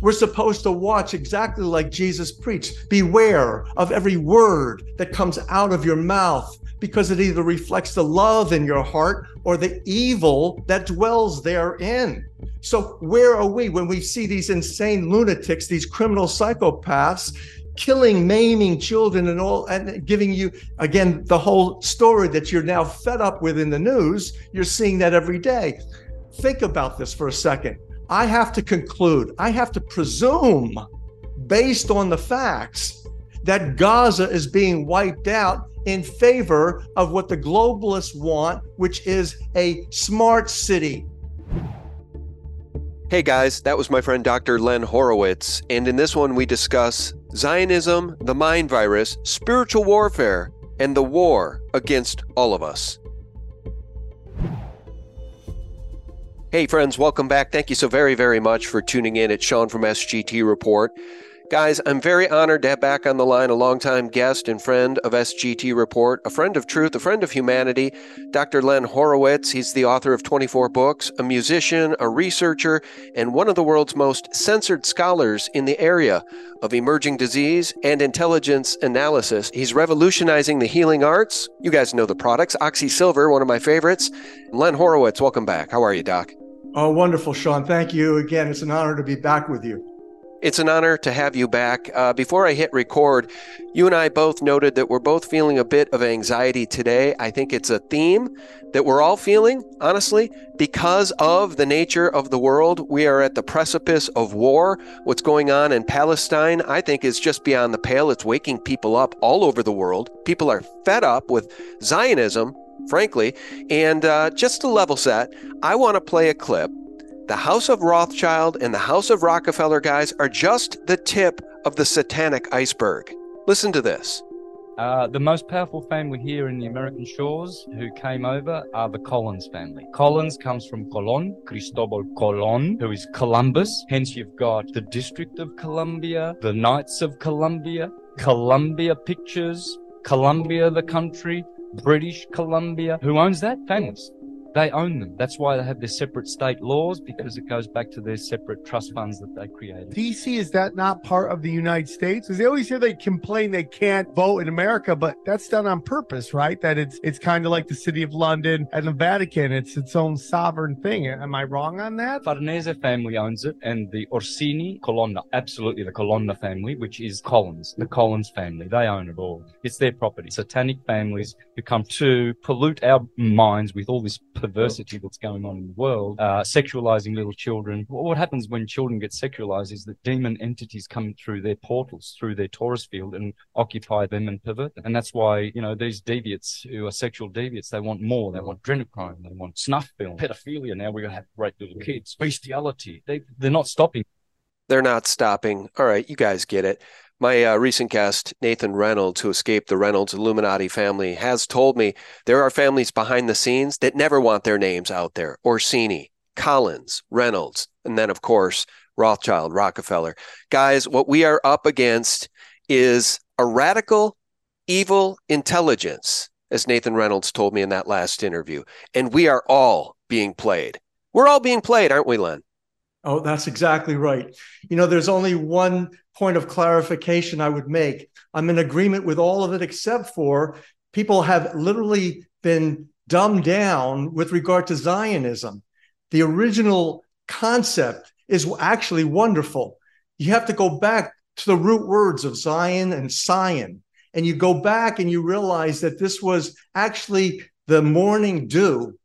We're supposed to watch exactly like Jesus preached. Beware of every word that comes out of your mouth because it either reflects the love in your heart or the evil that dwells therein. So, where are we when we see these insane lunatics, these criminal psychopaths? killing maiming children and all and giving you again the whole story that you're now fed up with in the news you're seeing that every day think about this for a second I have to conclude, I have to presume, based on the facts, that Gaza is being wiped out in favor of what the globalists want, which is a smart city. Hey guys, that was my friend Dr. Len Horowitz. And in this one, we discuss Zionism, the mind virus, spiritual warfare, and the war against all of us. Hey, friends, welcome back. Thank you so very, very much for tuning in. It's Sean from SGT Report. Guys, I'm very honored to have back on the line a longtime guest and friend of SGT Report, a friend of truth, a friend of humanity, Dr. Len Horowitz. He's the author of 24 books, a musician, a researcher, and one of the world's most censored scholars in the area of emerging disease and intelligence analysis. He's revolutionizing the healing arts. You guys know the products. Oxy Silver, one of my favorites. Len Horowitz, welcome back. How are you, Doc? Oh, wonderful, Sean. Thank you again. It's an honor to be back with you. It's an honor to have you back. Uh, before I hit record, you and I both noted that we're both feeling a bit of anxiety today. I think it's a theme that we're all feeling, honestly, because of the nature of the world. We are at the precipice of war. What's going on in Palestine, I think, is just beyond the pale. It's waking people up all over the world. People are fed up with Zionism frankly. And uh, just to level set, I want to play a clip. The House of Rothschild and the House of Rockefeller guys are just the tip of the satanic iceberg. Listen to this. Uh, the most powerful family here in the American shores who came over are the Collins family. Collins comes from Colon, Cristobal Colon, who is Columbus. Hence, you've got the District of Columbia, the Knights of Columbia, Columbia Pictures, Columbia the country, British Columbia. Who owns that? Families. They own them. That's why they have their separate state laws because it goes back to their separate trust funds that they created. DC is that not part of the United States? Because they always hear they complain they can't vote in America, but that's done on purpose, right? That it's it's kind of like the City of London and the Vatican. It's its own sovereign thing. Am I wrong on that? Farnese family owns it, and the Orsini Colonna, absolutely the Colonna family, which is Collins, the Collins family. They own it all. It's their property. Satanic families who come to pollute our minds with all this perversity that's going on in the world, uh, sexualizing little children. What happens when children get sexualized is that demon entities come through their portals, through their torus field, and occupy them and pervert them. And that's why, you know, these deviants who are sexual deviants, they want more. They want adrenochrome, they want snuff film, pedophilia. Now we're going to have great little kids, bestiality. They, they're not stopping. They're not stopping. All right, you guys get it. My uh, recent guest, Nathan Reynolds, who escaped the Reynolds Illuminati family, has told me there are families behind the scenes that never want their names out there. Orsini, Collins, Reynolds, and then, of course, Rothschild, Rockefeller. Guys, what we are up against is a radical, evil intelligence, as Nathan Reynolds told me in that last interview. And we are all being played. We're all being played, aren't we, Len? Oh, that's exactly right. You know, there's only one point of clarification I would make. I'm in agreement with all of it, except for people have literally been dumbed down with regard to Zionism. The original concept is actually wonderful. You have to go back to the root words of Zion and Sion. And you go back and you realize that this was actually the morning dew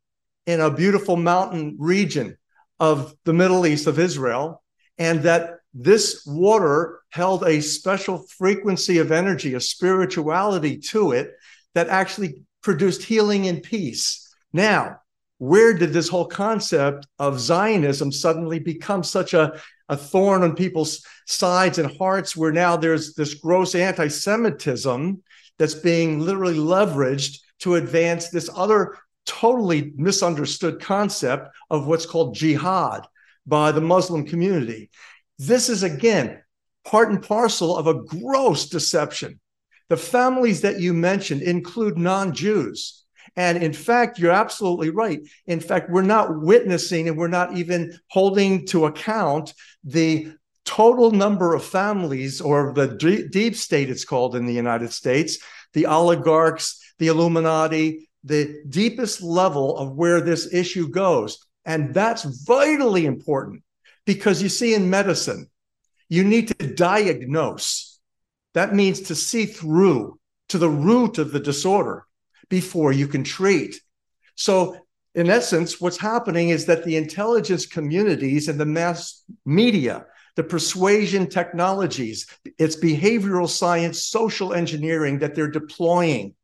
in a beautiful mountain region of the Middle East of Israel, and that this water held a special frequency of energy, a spirituality to it that actually produced healing and peace. Now, where did this whole concept of Zionism suddenly become such a, a thorn on people's sides and hearts where now there's this gross anti Semitism that's being literally leveraged to advance this other totally misunderstood concept of what's called jihad by the Muslim community. This is again part and parcel of a gross deception. The families that you mentioned include non Jews. And in fact, you're absolutely right. In fact, we're not witnessing and we're not even holding to account the total number of families, or the deep state, it's called in the United States, the oligarchs, the Illuminati, the deepest level of where this issue goes. And that's vitally important because you see, in medicine, you need to diagnose. That means to see through to the root of the disorder before you can treat. So, in essence, what's happening is that the intelligence communities and the mass media, the persuasion technologies, it's behavioral science, social engineering that they're deploying.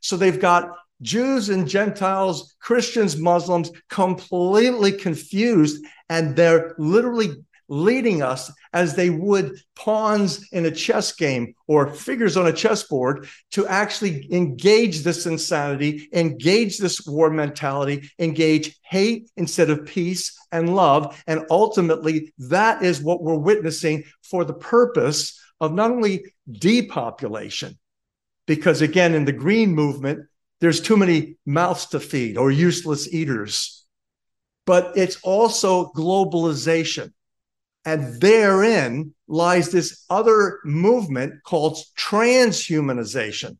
So they've got Jews and Gentiles, Christians, Muslims completely confused, and they're literally leading us as they would pawns in a chess game or figures on a chessboard to actually engage this insanity, engage this war mentality, engage hate instead of peace and love. And ultimately, that is what we're witnessing for the purpose of not only depopulation, because again, in the green movement, there's too many mouths to feed or useless eaters. But it's also globalization. And therein lies this other movement called transhumanization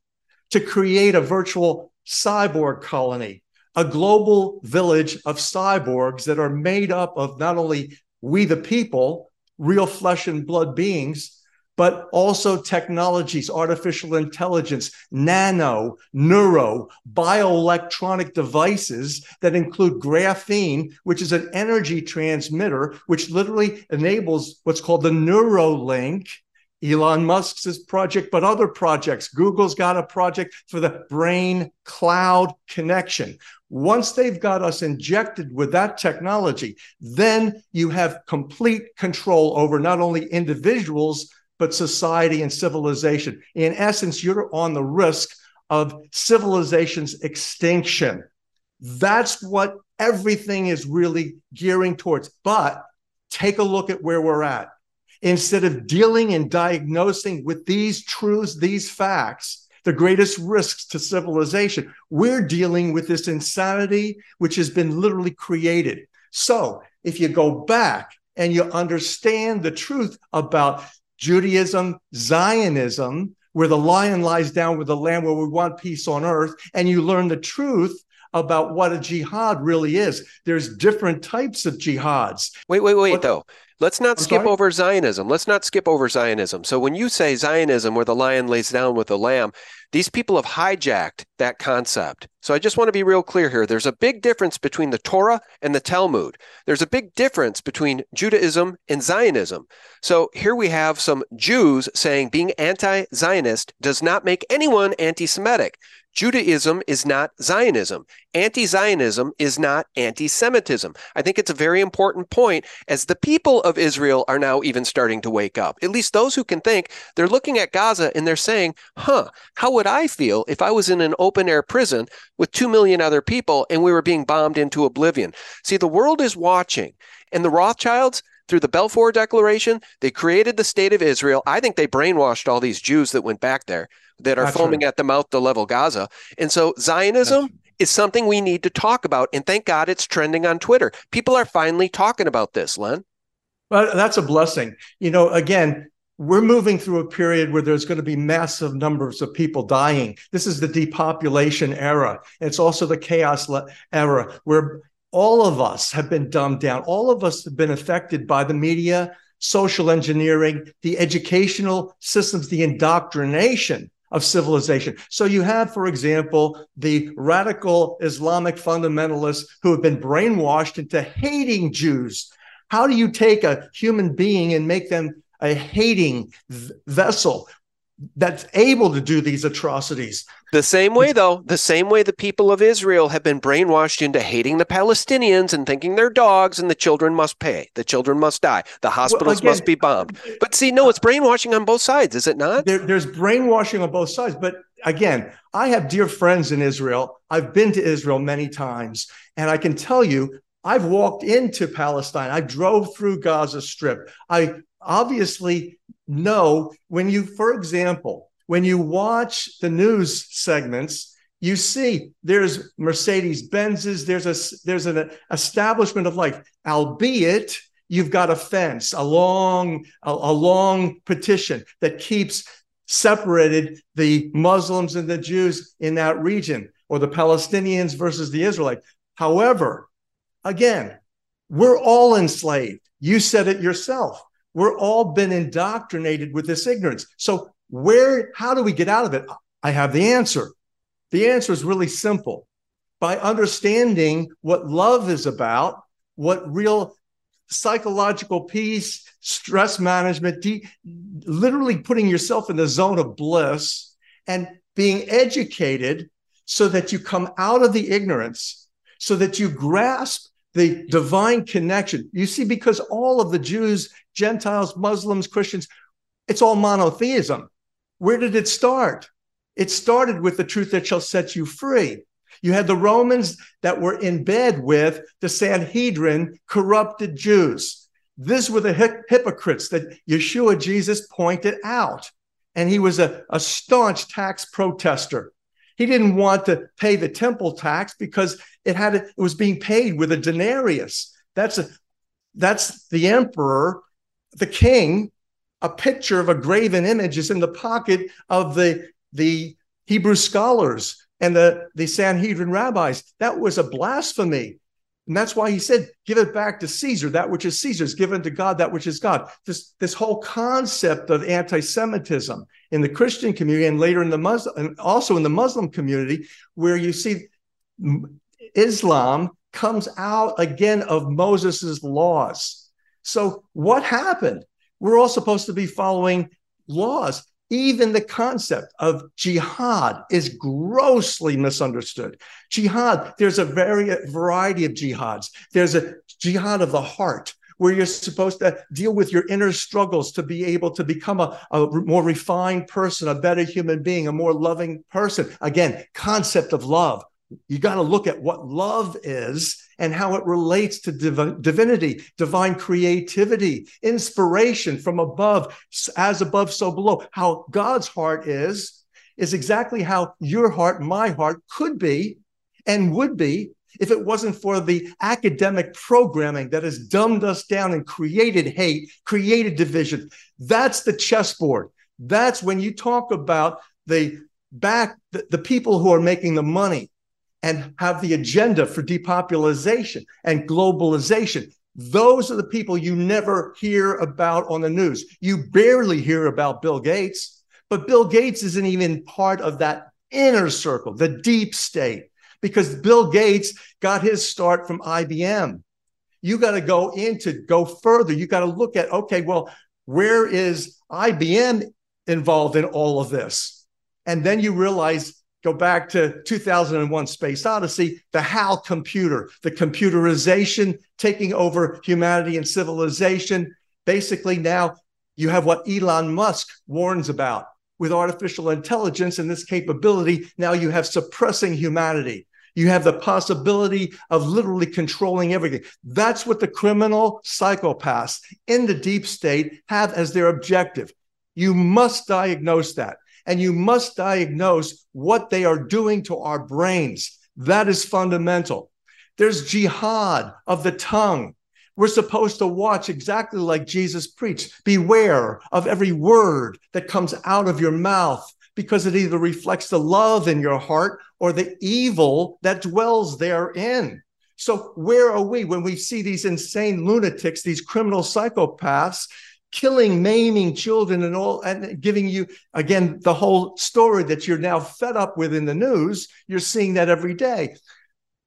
to create a virtual cyborg colony, a global village of cyborgs that are made up of not only we the people, real flesh and blood beings, but also technologies, artificial intelligence, nano, neuro, bioelectronic devices that include graphene, which is an energy transmitter, which literally enables what's called the Neuralink. Elon Musk's project, but other projects. Google's got a project for the brain cloud connection. Once they've got us injected with that technology, then you have complete control over not only individuals, but society and civilization. In essence, you're on the risk of civilization's extinction. That's what everything is really gearing towards. But take a look at where we're at. Instead of dealing and diagnosing with these truths, these facts, the greatest risks to civilization, we're dealing with this insanity which has been literally created. So if you go back and you understand the truth about Judaism, Zionism, where the lion lies down with the lamb, where we want peace on earth, and you learn the truth about what a jihad really is. There's different types of jihads. Wait, wait, wait, though. Let's not I'm skip sorry? over Zionism. Let's not skip over Zionism. So when you say Zionism, where the lion lays down with the lamb, these people have hijacked that concept. So I just want to be real clear here. There's a big difference between the Torah and the Talmud. There's a big difference between Judaism and Zionism. So here we have some Jews saying being anti Zionist does not make anyone anti Semitic. Judaism is not Zionism. Anti Zionism is not anti Semitism. I think it's a very important point as the people of Israel are now even starting to wake up. At least those who can think, they're looking at Gaza and they're saying, huh, how would I feel if I was in an open air prison with 2 million other people and we were being bombed into oblivion? See, the world is watching. And the Rothschilds, through the Balfour Declaration, they created the state of Israel. I think they brainwashed all these Jews that went back there that are That's foaming right. at the mouth to level Gaza. And so Zionism That's is something we need to talk about. And thank God it's trending on Twitter. People are finally talking about this, Len. Well, that's a blessing. You know, again, we're moving through a period where there's going to be massive numbers of people dying. This is the depopulation era. It's also the chaos era where all of us have been dumbed down. All of us have been affected by the media, social engineering, the educational systems, the indoctrination of civilization. So you have, for example, the radical Islamic fundamentalists who have been brainwashed into hating Jews. How do you take a human being and make them a hating vessel that's able to do these atrocities. The same way, though, the same way the people of Israel have been brainwashed into hating the Palestinians and thinking they're dogs and the children must pay, the children must die, the hospitals well, again, must be bombed. But see, no, it's brainwashing on both sides, is it not? There, there's brainwashing on both sides. But again, I have dear friends in Israel. I've been to Israel many times, and I can tell you, I've walked into Palestine. I drove through Gaza Strip. I obviously know when you, for example, when you watch the news segments, you see there's Mercedes Benzes, there's a there's an establishment of life, albeit you've got a fence, a long, a, a long petition that keeps separated the Muslims and the Jews in that region, or the Palestinians versus the Israelites. However, again, we're all enslaved. You said it yourself. We're all been indoctrinated with this ignorance. So where how do we get out of it? I have the answer. The answer is really simple. By understanding what love is about, what real psychological peace, stress management, de- literally putting yourself in the zone of bliss and being educated so that you come out of the ignorance, so that you grasp the divine connection. You see, because all of the Jews, Gentiles, Muslims, Christians, it's all monotheism. Where did it start? It started with the truth that shall set you free. You had the Romans that were in bed with the Sanhedrin, corrupted Jews. These were the hypocrites that Yeshua Jesus pointed out. And he was a, a staunch tax protester. He didn't want to pay the temple tax because it had it was being paid with a denarius. That's a that's the emperor, the king. A picture of a graven image is in the pocket of the the Hebrew scholars and the, the Sanhedrin rabbis. That was a blasphemy. And that's why he said, give it back to Caesar, that which is Caesar's, given to God, that which is God. This, this whole concept of anti-Semitism in the Christian community and later in the Muslim, and also in the Muslim community, where you see Islam comes out again of Moses's laws. So what happened? We're all supposed to be following laws even the concept of jihad is grossly misunderstood. Jihad, there's a very uh, variety of jihads. There's a jihad of the heart, where you're supposed to deal with your inner struggles to be able to become a, a more refined person, a better human being, a more loving person. Again, concept of love. You got to look at what love is and how it relates to div- divinity, divine creativity, inspiration from above, as above, so below. How God's heart is, is exactly how your heart, my heart could be and would be if it wasn't for the academic programming that has dumbed us down and created hate, created division. That's the chessboard. That's when you talk about the back, the, the people who are making the money, and have the agenda for depopulation and globalization. Those are the people you never hear about on the news. You barely hear about Bill Gates, but Bill Gates isn't even part of that inner circle, the deep state, because Bill Gates got his start from IBM. You got to go into go further. You got to look at, okay, well, where is IBM involved in all of this? And then you realize go back to 2001 Space Odyssey, the HAL computer, the computerization taking over humanity and civilization. Basically, now you have what Elon Musk warns about with artificial intelligence and this capability. Now you have suppressing humanity. You have the possibility of literally controlling everything. That's what the criminal psychopaths in the deep state have as their objective. You must diagnose that and you must diagnose what they are doing to our brains. That is fundamental. There's jihad of the tongue. We're supposed to watch exactly like Jesus preached. Beware of every word that comes out of your mouth because it either reflects the love in your heart or the evil that dwells therein. So, where are we when we see these insane lunatics, these criminal psychopaths killing, maiming children and all, and giving you again the whole story that you're now fed up with in the news. You're seeing that every day.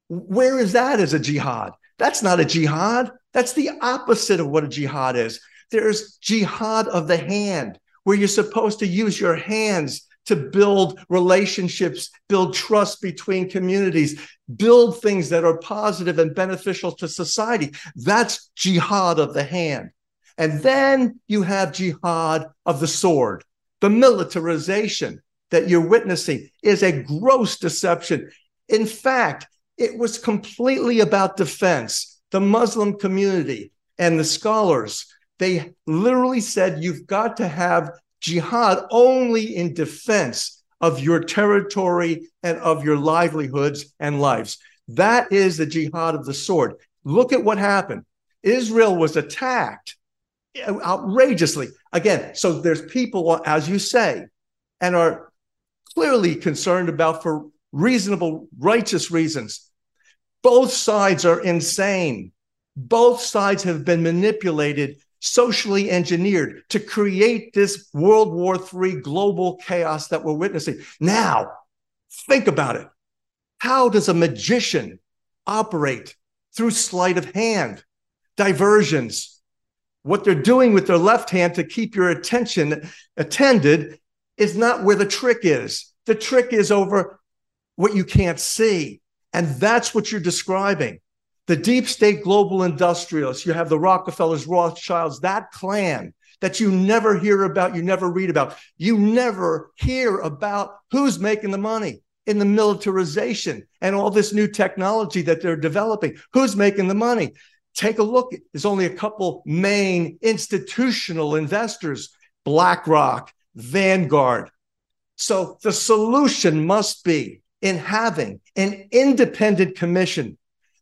Where is that as a jihad? That's not a jihad. That's the opposite of what a jihad is. There's jihad of the hand, where you're supposed to use your hands to build relationships, build trust between communities, build things that are positive and beneficial to society. That's jihad of the hand. And then you have jihad of the sword. The militarization that you're witnessing is a gross deception. In fact, it was completely about defense. The Muslim community and the scholars, they literally said you've got to have jihad only in defense of your territory and of your livelihoods and lives. That is the jihad of the sword. Look at what happened. Israel was attacked outrageously. Again, so there's people, as you say, and are clearly concerned about for reasonable, righteous reasons. Both sides are insane. Both sides have been manipulated, socially engineered to create this World War III global chaos that we're witnessing. Now, think about it. How does a magician operate through sleight of hand, diversions? What they're doing with their left hand to keep your attention attended is not where the trick is. The trick is over what you can't see. And that's what you're describing. The deep state global industrialists, you have the Rockefellers, Rothschilds, that clan that you never hear about, you never read about. You never hear about who's making the money in the militarization and all this new technology that they're developing. Who's making the money? Take a look. There's only a couple main institutional investors BlackRock, Vanguard. So the solution must be in having an independent commission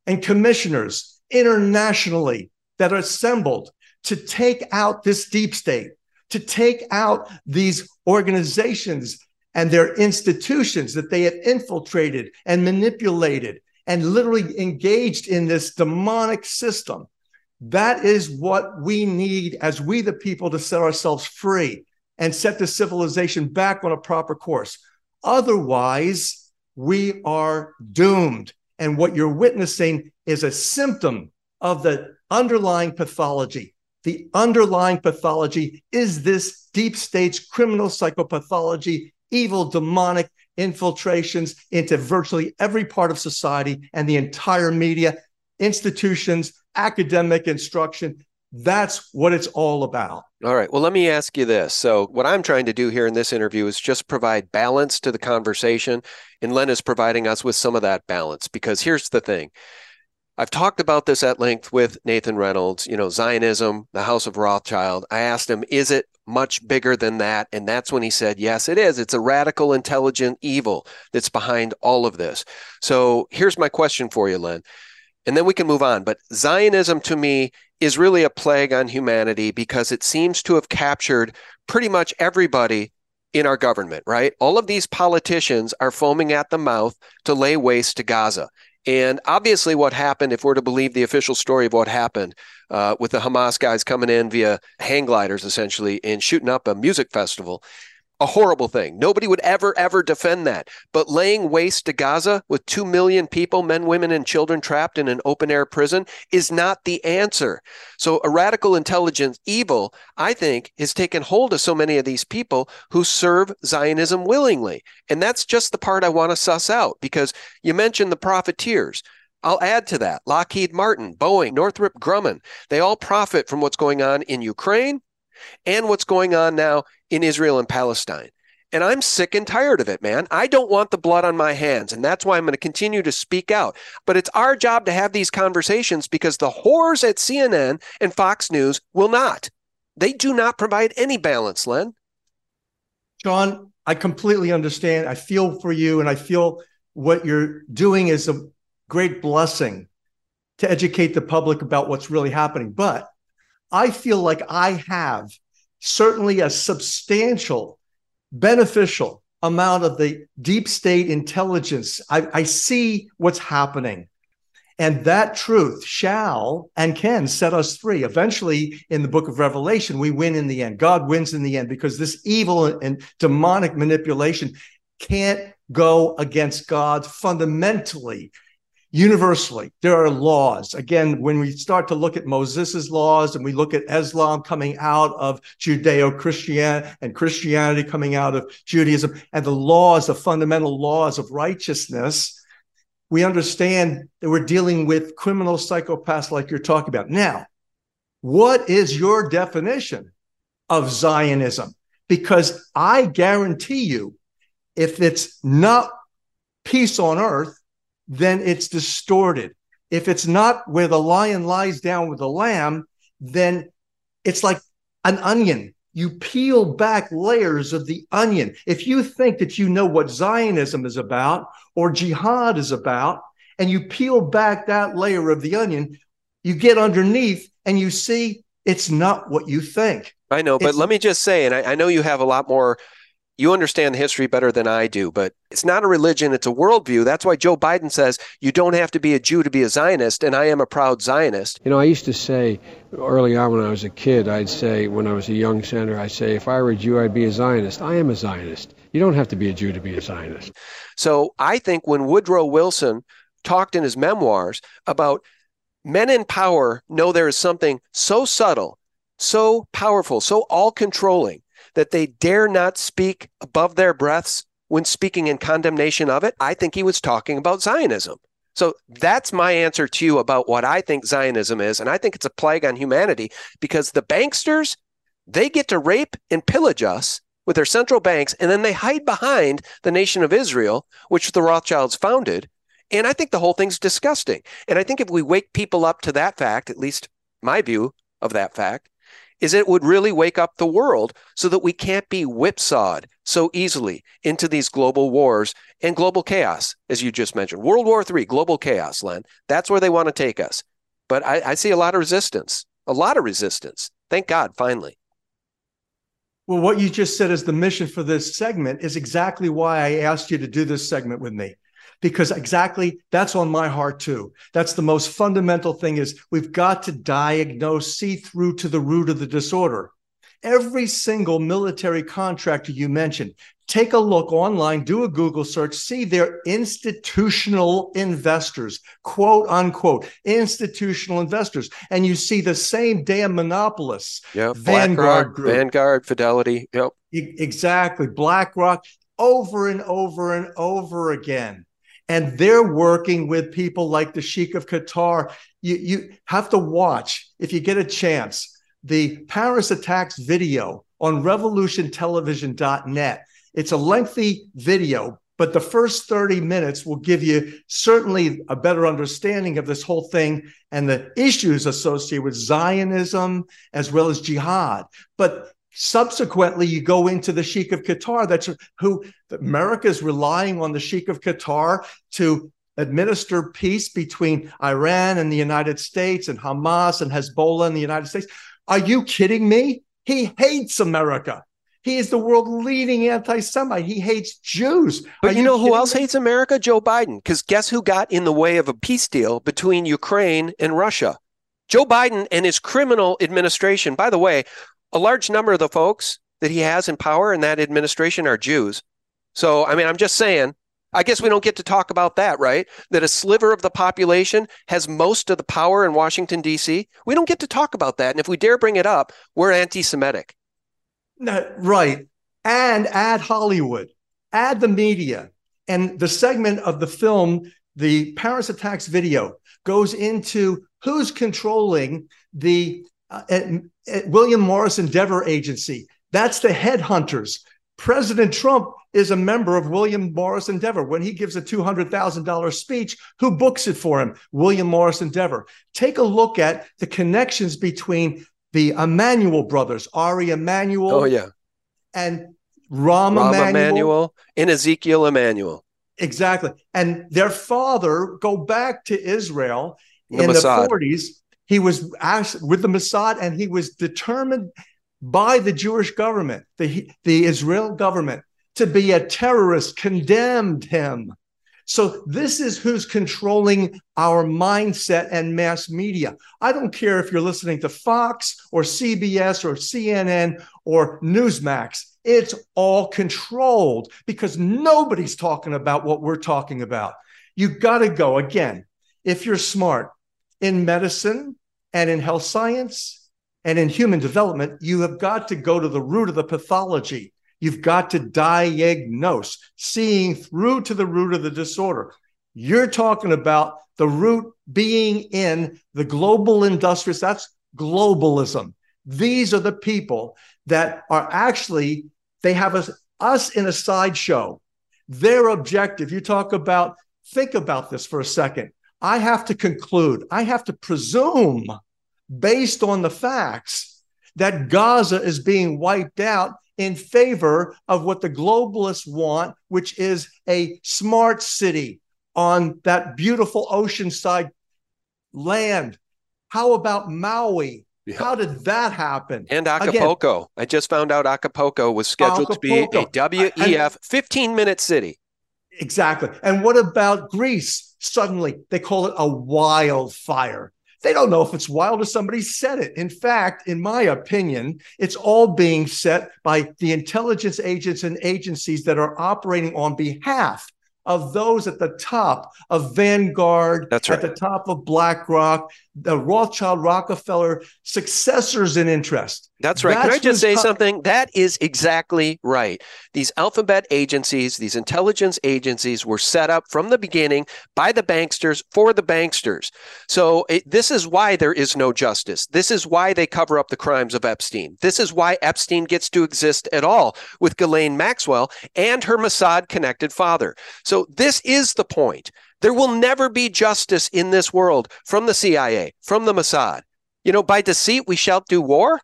and commissioners internationally that are assembled to take out this deep state, to take out these organizations and their institutions that they have infiltrated and manipulated and literally engaged in this demonic system. That is what we need as we, the people, to set ourselves free and set the civilization back on a proper course. Otherwise, we are doomed. And what you're witnessing is a symptom of the underlying pathology. The underlying pathology is this deep state's criminal psychopathology, evil, demonic infiltrations into virtually every part of society and the entire media, institutions, academic instruction. That's what it's all about. All right. Well, let me ask you this. So, what I'm trying to do here in this interview is just provide balance to the conversation. And Len is providing us with some of that balance because here's the thing I've talked about this at length with Nathan Reynolds, you know, Zionism, the House of Rothschild. I asked him, is it much bigger than that? And that's when he said, yes, it is. It's a radical, intelligent evil that's behind all of this. So here's my question for you, Len. And then we can move on. But Zionism to me is really a plague on humanity because it seems to have captured pretty much everybody in our government, right? All of these politicians are foaming at the mouth to lay waste to Gaza. And obviously, what happened, if we're to believe the official story of what happened uh, with the Hamas guys coming in via hang gliders, essentially, and shooting up a music festival, a horrible thing. Nobody would ever, ever defend that. But laying waste to Gaza with 2 million people, men, women, and children trapped in an open air prison is not the answer. So, a radical intelligence evil, I think, has taken hold of so many of these people who serve Zionism willingly. And that's just the part I want to suss out because you mentioned the profiteers. I'll add to that Lockheed Martin, Boeing, Northrop Grumman. They all profit from what's going on in Ukraine and what's going on now in Israel and Palestine. And I'm sick and tired of it, man. I don't want the blood on my hands. And that's why I'm going to continue to speak out. But it's our job to have these conversations because the whores at CNN and Fox News will not. They do not provide any balance, Len. John, I completely understand. I feel for you, and I feel what you're doing is a great blessing to educate the public about what's really happening. But I feel like I have certainly a substantial beneficial amount of the deep state intelligence. I, I see what's happening. And that truth shall and can set us free. Eventually, in the book of Revelation, we win in the end. God wins in the end because this evil and demonic manipulation can't go against God fundamentally universally. There are laws. Again when we start to look at moses's laws and we look at islam coming out of judeo-christian and christianity coming out of judaism and the laws the fundamental laws of righteousness we understand that we're dealing with criminal psychopaths like you're talking about. Now what is your definition of zionism? Because i guarantee you if it's not peace on earth then it's distorted. If it's not where the lion lies down with the lamb, then it's like an onion. You peel back layers of the onion. If you think that you know what Zionism is about or jihad is about, and you peel back that layer of the onion, you get underneath and you see it's not what you think. I know, but It's- let me just say, and I, I know you have a lot more, you understand the history better than I do, but it's not a religion, it's a worldview. That's why Joe Biden says you don't have to be a Jew to be a Zionist, and I am a proud Zionist. You know, I used to say early on when I was a kid, I'd say, when I was a young senator, I'd say, if I were a Jew, I'd be a Zionist. I am a Zionist. You don't have to be a Jew to be a Zionist. So I think when Woodrow Wilson talked in his memoirs about men in power know there is something so subtle, so powerful, so all controlling that they dare not speak above their breaths when speaking in condemnation of it, I think he was talking about Zionism. So that's my answer to you about what I think Zionism is. And I think it's a plague on humanity because the banksters, they get to rape and pillage us with their central banks, and then they hide behind the nation of Israel, which the Rothschilds founded. And I think the whole thing's disgusting. And I think if we wake people up to that fact, at least my view of that fact, is it would really wake up the world so that we can't be whipsawed so easily into these global wars and global chaos, as you just mentioned. World War III, global chaos, Len. That's where they want to take us. But I, I see a lot of resistance, a lot of resistance. Thank God, finally. Well, what you just said as the mission for this segment is exactly why I asked you to do this segment with me. Because exactly that's on my heart too. That's the most fundamental thing is we've got to diagnose, see through to the root of the disorder. Every single military contractor you mentioned, take a look online, do a Google search, see their institutional investors, quote unquote, institutional investors. And you see the same damn monopolists. Yeah, Vanguard Group. Vanguard, Fidelity. Yep. Exactly. BlackRock over and over and over again. And they're working with people like the Sheikh of Qatar. You, you have to watch, if you get a chance, the Paris attacks video on revolutiontelevision.net. It's a lengthy video, but the first 30 minutes will give you certainly a better understanding of this whole thing and the issues associated with Zionism as well as jihad. But subsequently you go into the sheikh of qatar that's who america is relying on the sheikh of qatar to administer peace between iran and the united states and hamas and hezbollah and the united states are you kidding me he hates america he is the world leading anti-semite he hates jews But Are you know who else me? hates America? Joe Biden. Because guess who got in the way of a peace deal between Ukraine and Russia? Joe Biden and his criminal administration. By the way, a large number of the folks that he has in power in that administration are Jews. So, I mean, I'm just saying, I guess we don't get to talk about that, right? That a sliver of the population has most of the power in Washington, D.C. We don't get to talk about that. And if we dare bring it up, we're anti Semitic. No, right. And add Hollywood, add the media. And the segment of the film, the Paris Attacks video, goes into who's controlling the uh, Eh, William Morris Endeavor Agency. That's the headhunters. President Trump is a member of William Morris Endeavor. When he gives a $200,000 speech, who books it for him? William Morris Endeavor. Take a look at the connections between the Emanuel brothers, Ari Emanuel Oh, yeah. and Rahm, Rahm Emanuel. Emanuel and Ezekiel Emanuel. Exactly. And their father go back to Israel The in Mossad. the 40s. He was asked with the Mossad and he was determined by the Jewish government, the, the Israel government, to be a terrorist, condemned him. So this is who's controlling our mindset and mass media. I don't care if you're listening to Fox or CBS or CNN or Newsmax. It's all controlled because nobody's talking about what we're talking about. You got to go again. If you're smart in medicine and in health science and in human development, you have got to go to the root of the pathology. You've got to diagnose, seeing through to the root of the disorder. You're talking about the root being in the global industrious, that's globalism. These are the people that are actually, they have us, us in a sideshow. Their objective, you talk about, think about this for a second. I have to conclude, I have to presume, based on the facts, that Gaza is being wiped out in favor of what the globalists want, which is a smart city on that beautiful oceanside land. How about Maui? Yeah. How did that happen? And Again- Acapulco. I just found out Acapulco was scheduled to be a WEF 15 minute city. Exactly. And what about Greece? Suddenly they call it a wildfire. They don't know if it's wild or somebody said it. In fact, in my opinion, it's all being set by the intelligence agents and agencies that are operating on behalf of those at the top of Vanguard, That's at the top of BlackRock, the Rothschild Rockefeller successors in interest. That's right. Can I just say co- something? That is exactly right. These alphabet agencies, these intelligence agencies were set up from the beginning by the banksters for the banksters. So it, this is why there is no justice. This is why they cover up the crimes of Epstein. This is why Epstein gets to exist at all with Ghislaine Maxwell and her Mossad connected father. So this is the point. There will never be justice in this world from the CIA, from the Mossad. You know, by deceit we shall do war.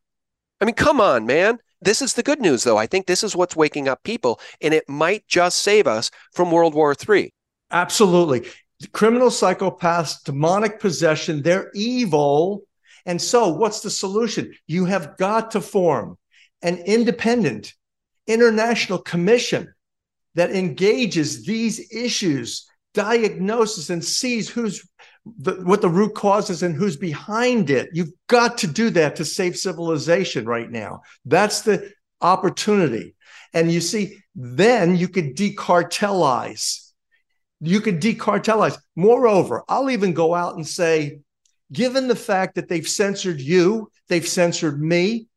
I mean, come on, man. This is the good news, though. I think this is what's waking up people, and it might just save us from World War III. Absolutely. Criminal psychopaths, demonic possession, they're evil. And so, what's the solution? You have got to form an independent international commission that engages these issues, diagnoses, and sees who's the, what the root cause is and who's behind it. You've got to do that to save civilization right now. That's the opportunity. And you see, then you could decartelize. You could decartelize. Moreover, I'll even go out and say, given the fact that they've censored you, they've censored me,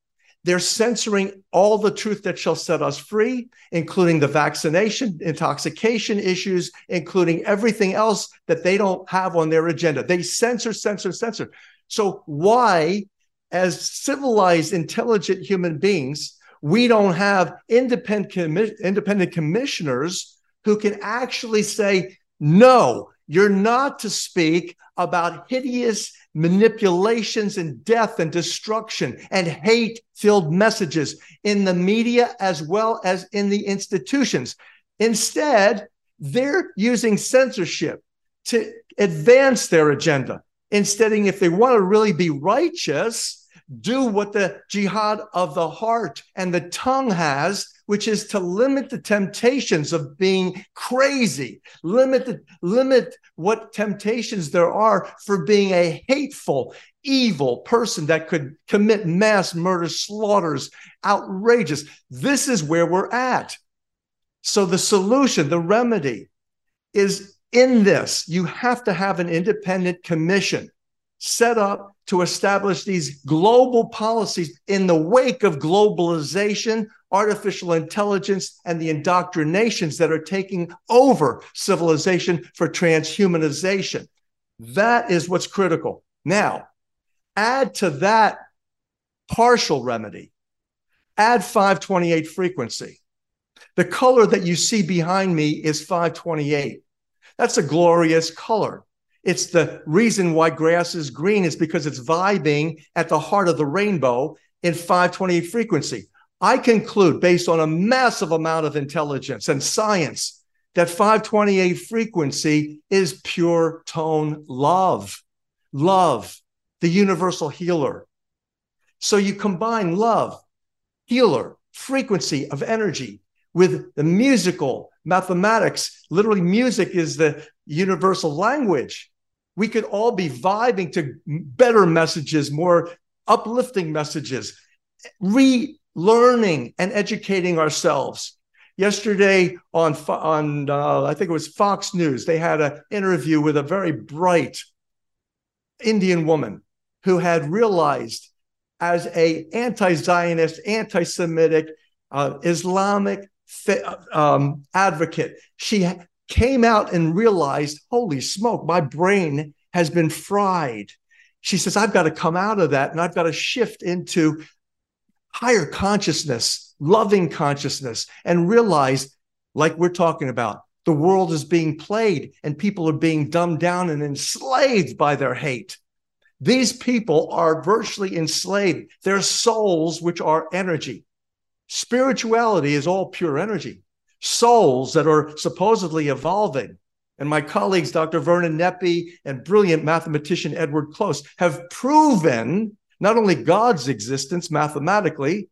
they're censoring all the truth that shall set us free, including the vaccination, intoxication issues, including everything else that they don't have on their agenda. They censor, censor, censor. So, why, as civilized, intelligent human beings, we don't have independent, commi- independent commissioners who can actually say, no, you're not to speak about hideous manipulations and death and destruction and hate filled messages in the media as well as in the institutions. Instead, they're using censorship to advance their agenda. Instead, if they want to really be righteous, do what the jihad of the heart and the tongue has, which is to limit the temptations of being crazy, limit the, limit what temptations there are for being a hateful, evil person that could commit mass murder, slaughters, outrageous. This is where we're at. So the solution, the remedy is in this. You have to have an independent commission set up to establish these global policies in the wake of globalization, artificial intelligence, and the indoctrinations that are taking over civilization for transhumanization. That is what's critical. Now, add to that partial remedy, add 528 frequency. The color that you see behind me is 528. That's a glorious color. It's the reason why grass is green is because it's vibing at the heart of the rainbow in 528 frequency. I conclude based on a massive amount of intelligence and science that 528 frequency is pure tone love. Love, the universal healer. So you combine love, healer, frequency of energy with the musical mathematics. Literally, music is the universal language. We could all be vibing to better messages, more uplifting messages, relearning and educating ourselves. Yesterday on on uh, I think it was Fox News, they had an interview with a very bright Indian woman who had realized as a anti-Zionist, anti-Semitic, uh, Islamic um, advocate, she came out and realized, holy smoke, my brain has been fried. She says, I've got to come out of that and I've got to shift into higher consciousness, loving consciousness, and realize, like we're talking about, the world is being played and people are being dumbed down and enslaved by their hate. These people are virtually enslaved. Their souls, which are energy. Spirituality is all pure energy. Souls that are supposedly evolving, and my colleagues, Dr. Vernon Neppe and brilliant mathematician Edward Close, have proven not only God's existence mathematically,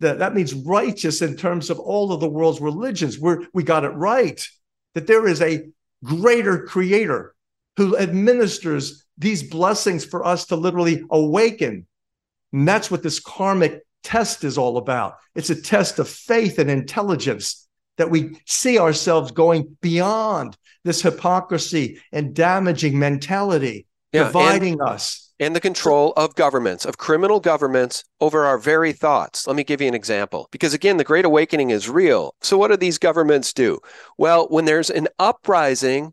that, that means righteous in terms of all of the world's religions. We're, we got it right, that there is a greater creator who administers these blessings for us to literally awaken. And that's what this karmic test is all about. It's a test of faith and intelligence that we see ourselves going beyond this hypocrisy and damaging mentality, yeah, dividing and, us. And the control of governments, of criminal governments over our very thoughts. Let me give you an example. Because again, the Great Awakening is real. So, what do these governments do? Well, when there's an uprising,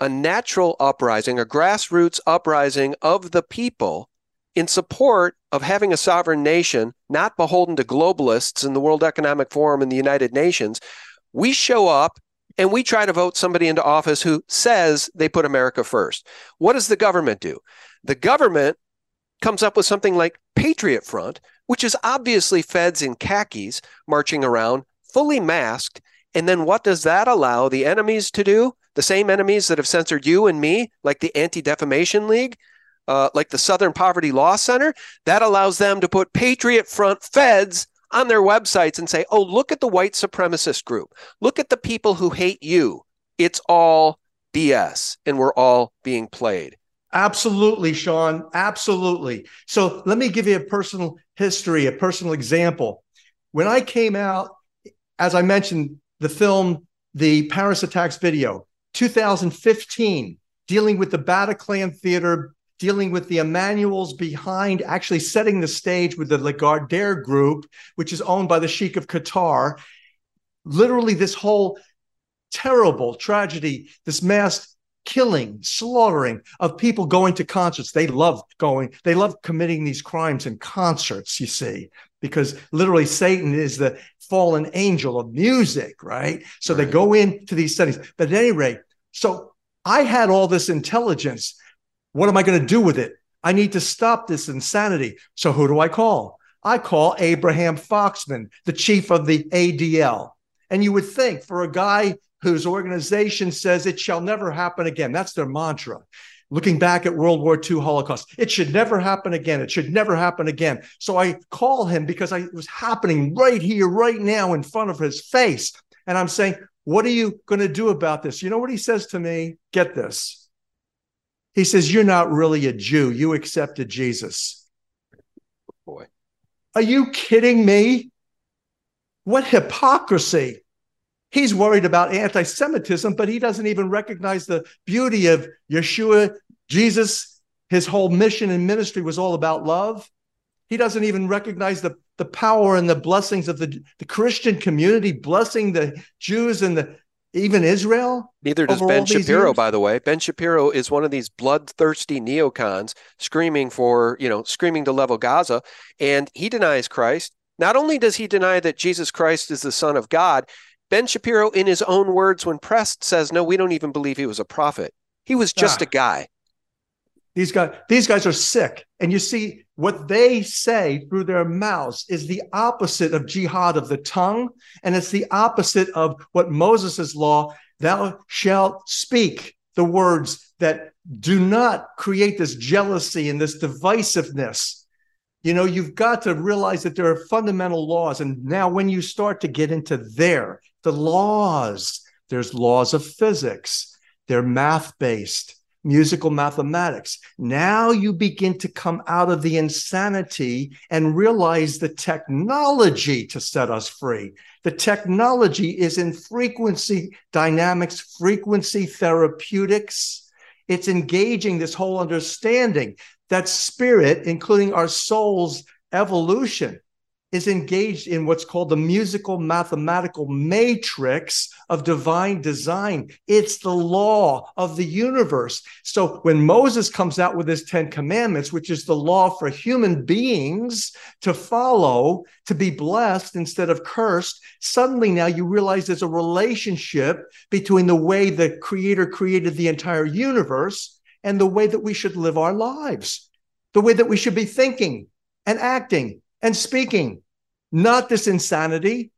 a natural uprising, a grassroots uprising of the people in support of having a sovereign nation, not beholden to globalists in the World Economic Forum and the United Nations, we show up and we try to vote somebody into office who says they put America first. What does the government do? The government comes up with something like Patriot Front, which is obviously feds in khakis marching around, fully masked. And then what does that allow the enemies to do? The same enemies that have censored you and me, like the Anti Defamation League, uh, like the Southern Poverty Law Center, that allows them to put Patriot Front feds on their websites and say, oh, look at the white supremacist group. Look at the people who hate you. It's all BS and we're all being played. Absolutely, Sean. Absolutely. So let me give you a personal history, a personal example. When I came out, as I mentioned, the film, the Paris Attacks video, 2015, dealing with the Bataclan Theater dealing with the Emmanuels behind actually setting the stage with the Lagardère group, which is owned by the Sheikh of Qatar. Literally, this whole terrible tragedy, this mass killing, slaughtering of people going to concerts. They love going, they love committing these crimes in concerts, you see, because literally Satan is the fallen angel of music, right? So right. they go into these settings. But at any rate, so I had all this intelligence what am I going to do with it? I need to stop this insanity. So who do I call? I call Abraham Foxman, the chief of the ADL. And you would think for a guy whose organization says it shall never happen again, that's their mantra. Looking back at World War II Holocaust, it should never happen again. It should never happen again. So I call him because I, it was happening right here, right now, in front of his face. And I'm saying, What are you going to do about this? You know what he says to me? Get this. He says, You're not really a Jew. You accepted Jesus. Boy. Are you kidding me? What hypocrisy. He's worried about anti Semitism, but he doesn't even recognize the beauty of Yeshua, Jesus. His whole mission and ministry was all about love. He doesn't even recognize the, the power and the blessings of the, the Christian community, blessing the Jews and the even Israel? Neither does Ben Shapiro, by the way. Ben Shapiro is one of these bloodthirsty neocons screaming for, you know, screaming to level Gaza. And he denies Christ. Not only does he deny that Jesus Christ is the Son of God, Ben Shapiro, in his own words, when pressed, says, no, we don't even believe he was a prophet. He was just ah. a guy. These guys, these guys are sick. And you see, what they say through their mouths is the opposite of jihad of the tongue. And it's the opposite of what Moses' law, thou shalt speak the words that do not create this jealousy and this divisiveness. You know, you've got to realize that there are fundamental laws. And now, when you start to get into there, the laws, there's laws of physics, they're math based musical mathematics. Now you begin to come out of the insanity and realize the technology to set us free. The technology is in frequency dynamics, frequency therapeutics. It's engaging this whole understanding that spirit, including our soul's evolution, is engaged in what's called the musical mathematical matrix of divine design. It's the law of the universe. So when Moses comes out with his 10 commandments, which is the law for human beings to follow, to be blessed instead of cursed, suddenly now you realize there's a relationship between the way the creator created the entire universe and the way that we should live our lives, the way that we should be thinking and acting and speaking, not this insanity.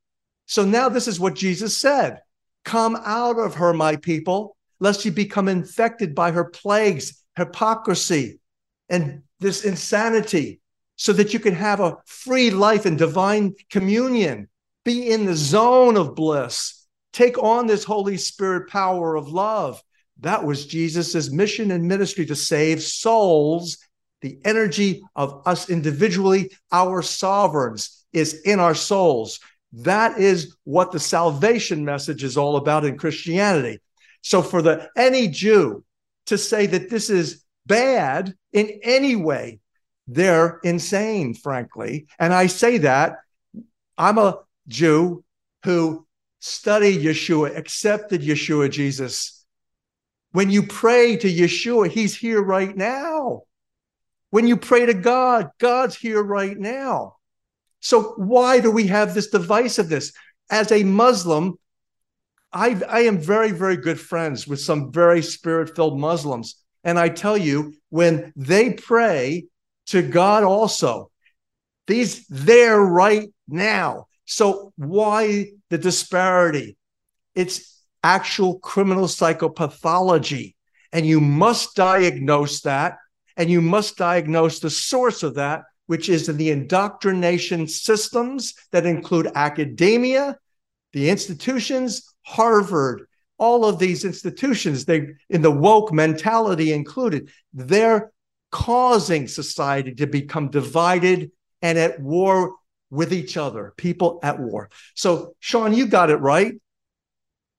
So now this is what Jesus said Come out of her, my people. lest you become infected by her plagues, hypocrisy, and this insanity, so that you can have a free life and divine communion, be in the zone of bliss, take on this Holy Spirit power of love. That was Jesus's mission and ministry to save souls. The energy of us individually, our sovereigns, is in our souls. That is what the salvation message is all about in Christianity. So for the any Jew to say that this is bad in any way, they're insane, frankly. And I say that I'm a Jew who studied Yeshua, accepted Yeshua Jesus. When you pray to Yeshua, he's here right now. When you pray to God, God's here right now. So why do we have this divisiveness? As a Muslim, I, I am very, very good friends with some very spirit filled Muslims. And I tell you, when they pray to God also, these there right now. So why the disparity? It's actual criminal psychopathology. And you must diagnose that. And you must diagnose the source of that which is in the indoctrination systems that include academia, the institutions, Harvard, all of these institutions, they in the woke mentality included, they're causing society to become divided and at war with each other, people at war. So, Sean, you got it right.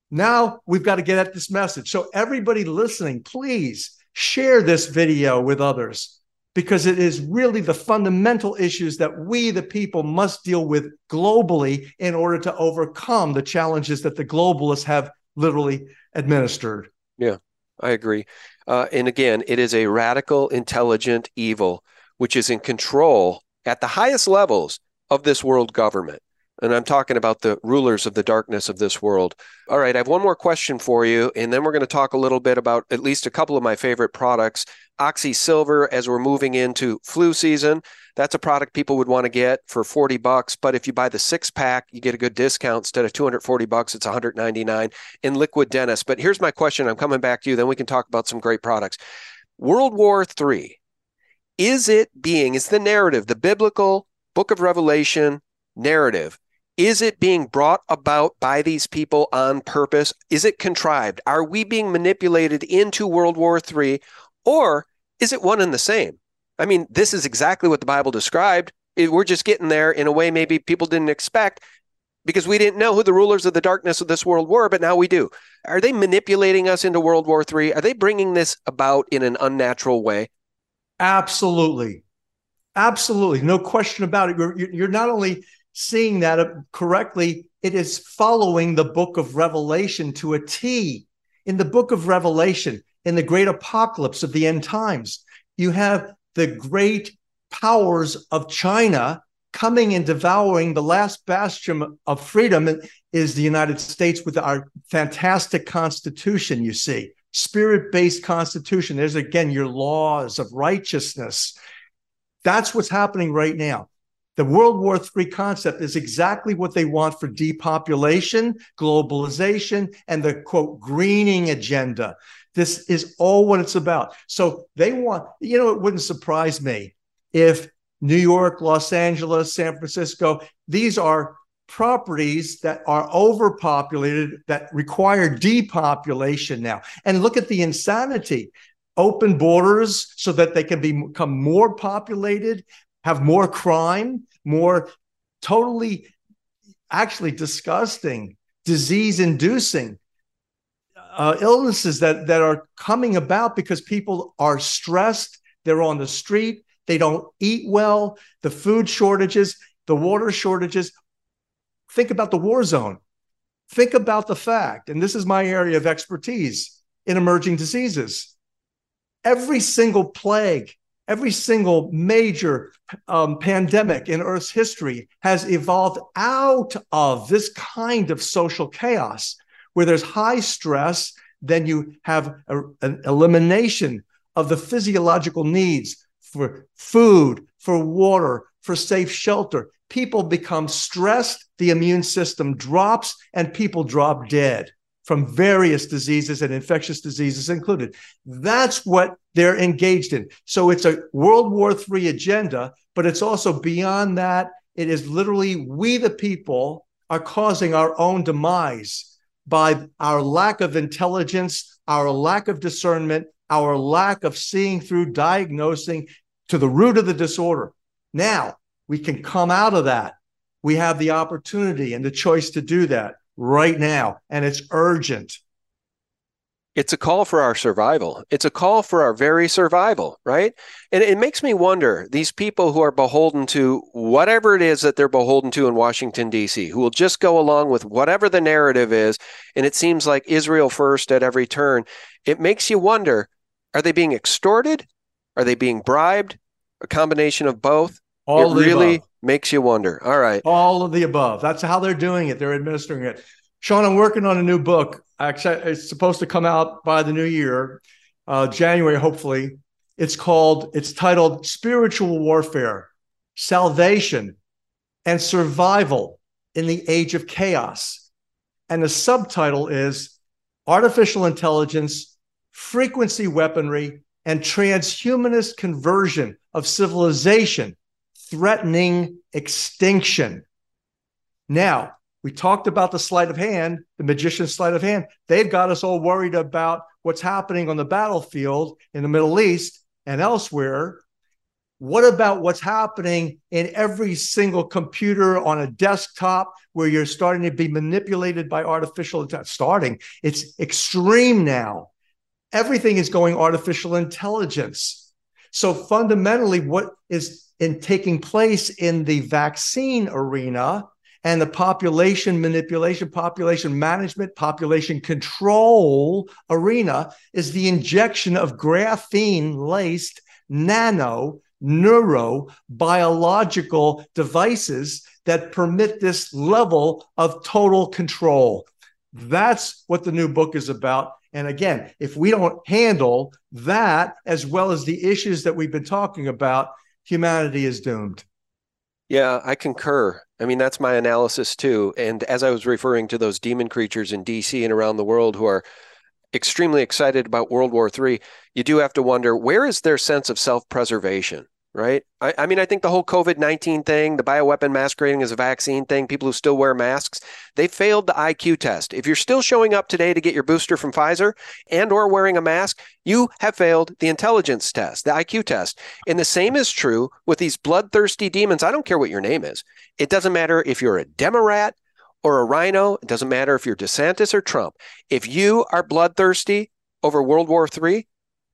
Now we've got to get at this message. So, everybody listening, please share this video with others because it is really the fundamental issues that we, the people, must deal with globally in order to overcome the challenges that the globalists have literally administered. Yeah, I agree. Uh, and again, it is a radical, intelligent evil which is in control at the highest levels of this world government. And I'm talking about the rulers of the darkness of this world. All right, I have one more question for you, and then we're going to talk a little bit about at least a couple of my favorite products. Oxy Silver, as we're moving into flu season, that's a product people would want to get for 40 bucks. But if you buy the six pack, you get a good discount. Instead of 240 bucks, it's 199 in Liquid Dentist. But here's my question. I'm coming back to you. Then we can talk about some great products. World War III, is it being, is the narrative, the biblical book of Revelation narrative, is it being brought about by these people on purpose? Is it contrived? Are we being manipulated into World War III? Or is it one and the same? I mean, this is exactly what the Bible described. We're just getting there in a way maybe people didn't expect because we didn't know who the rulers of the darkness of this world were, but now we do. Are they manipulating us into World War III? Are they bringing this about in an unnatural way? Absolutely. Absolutely. No question about it. You're, you're not only seeing that uh, correctly, it is following the book of Revelation to a T. In the book of Revelation, in the great apocalypse of the end times, you have the great powers of China coming and devouring the last bastion of freedom is the United States with our fantastic constitution, you see, spirit based constitution. There's again your laws of righteousness. That's what's happening right now. The World War III concept is exactly what they want for depopulation, globalization, and the quote, greening agenda. This is all what it's about. So they want, you know, it wouldn't surprise me if New York, Los Angeles, San Francisco, these are properties that are overpopulated that require depopulation now. And look at the insanity open borders so that they can be, become more populated have more crime, more totally actually disgusting, disease inducing uh, illnesses that, that are coming about because people are stressed, they're on the street, they don't eat well, the food shortages, the water shortages. Think about the war zone. Think about the fact, and this is my area of expertise in emerging diseases. Every single plague every single major um, pandemic in Earth's history has evolved out of this kind of social chaos where there's high stress, then you have a, an elimination of the physiological needs for food, for water, for safe shelter. People become stressed, the immune system drops, and people drop dead. From various diseases and infectious diseases included. That's what they're engaged in. So it's a World War III agenda, but it's also beyond that. It is literally we, the people, are causing our own demise by our lack of intelligence, our lack of discernment, our lack of seeing through, diagnosing to the root of the disorder. Now we can come out of that. We have the opportunity and the choice to do that right now, and it's urgent. It's a call for our survival. It's a call for our very survival, right? And it makes me wonder these people who are beholden to whatever it is that they're beholden to in Washington, D.C., who will just go along with whatever the narrative is. And it seems like Israel first at every turn. It makes you wonder are they being extorted? Are they being bribed? A combination of both? All it really above. Makes you wonder. All right. All of the above. That's how they're doing it. They're administering it. Sean, I'm working on a new book. It's supposed to come out by the new year, uh, January, hopefully. It's called, it's titled Spiritual Warfare, Salvation and Survival in the Age of Chaos. And the subtitle is Artificial Intelligence, Frequency Weaponry, and Transhumanist Conversion of Civilization Threatening Extinction. Now, we talked about the sleight of hand, the magician's sleight of hand. They've got us all worried about what's happening on the battlefield in the Middle East and elsewhere. What about what's happening in every single computer on a desktop where you're starting to be manipulated by artificial intelligence? Starting, it's extreme now. Everything is going artificial intelligence. So fundamentally, what is in taking place in the vaccine arena and the population manipulation, population management, population control arena is the injection of graphene laced nano neuro biological devices that permit this level of total control. That's what the new book is about. And again, if we don't handle that as well as the issues that we've been talking about, humanity is doomed. Yeah, I concur. I mean, that's my analysis too. And as I was referring to those demon creatures in DC and around the world who are extremely excited about World War III, you do have to wonder where is their sense of self preservation? Right? I, I, mean, I think the whole COVID 19 thing, the bioweapon masquerading as a vaccine thing, people who still wear masks, they failed the IQ test. If you're still showing up today to get your booster from Pfizer and or wearing a mask, you have failed the intelligence test, the IQ test. And the same is true with these bloodthirsty demons. I don't care what your name is. It doesn't matter if you're a Democrat or a RINO. It doesn't matter if you're DeSantis or Trump. If you are bloodthirsty over World War III,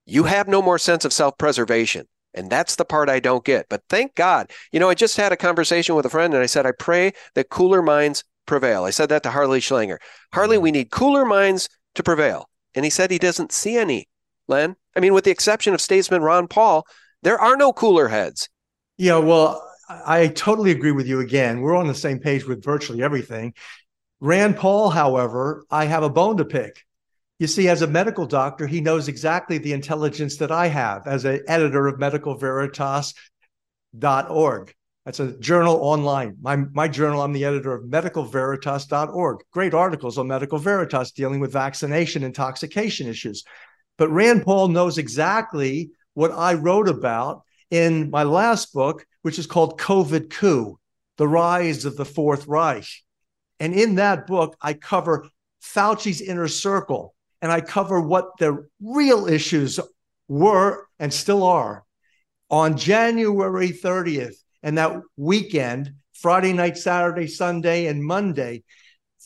you have no more sense of self preservation. And that's the part I don't get. But thank God. You know, I just had a conversation with a friend and I said, I pray that cooler minds prevail. I said that to Harley Schlanger. Harley, mm-hmm. we need cooler minds to prevail. And he said he doesn't see any, Len. I mean, with the exception of statesman Ron Paul, there are no cooler heads. Yeah, well, I totally agree with you again. We're on the same page with virtually everything. Rand Paul, however, I have a bone to pick. You see, as a medical doctor, he knows exactly the intelligence that I have as an editor of medicalveritas.org. That's a journal online. My, my journal, I'm the editor of medicalveritas.org. Great articles on Medical Veritas dealing with vaccination intoxication issues. But Rand Paul knows exactly what I wrote about in my last book, which is called COVID Coup The Rise of the Fourth Reich. And in that book, I cover Fauci's inner circle, and I cover what the real issues were and still are. On January 30th and that weekend, Friday night, Saturday, Sunday, and Monday,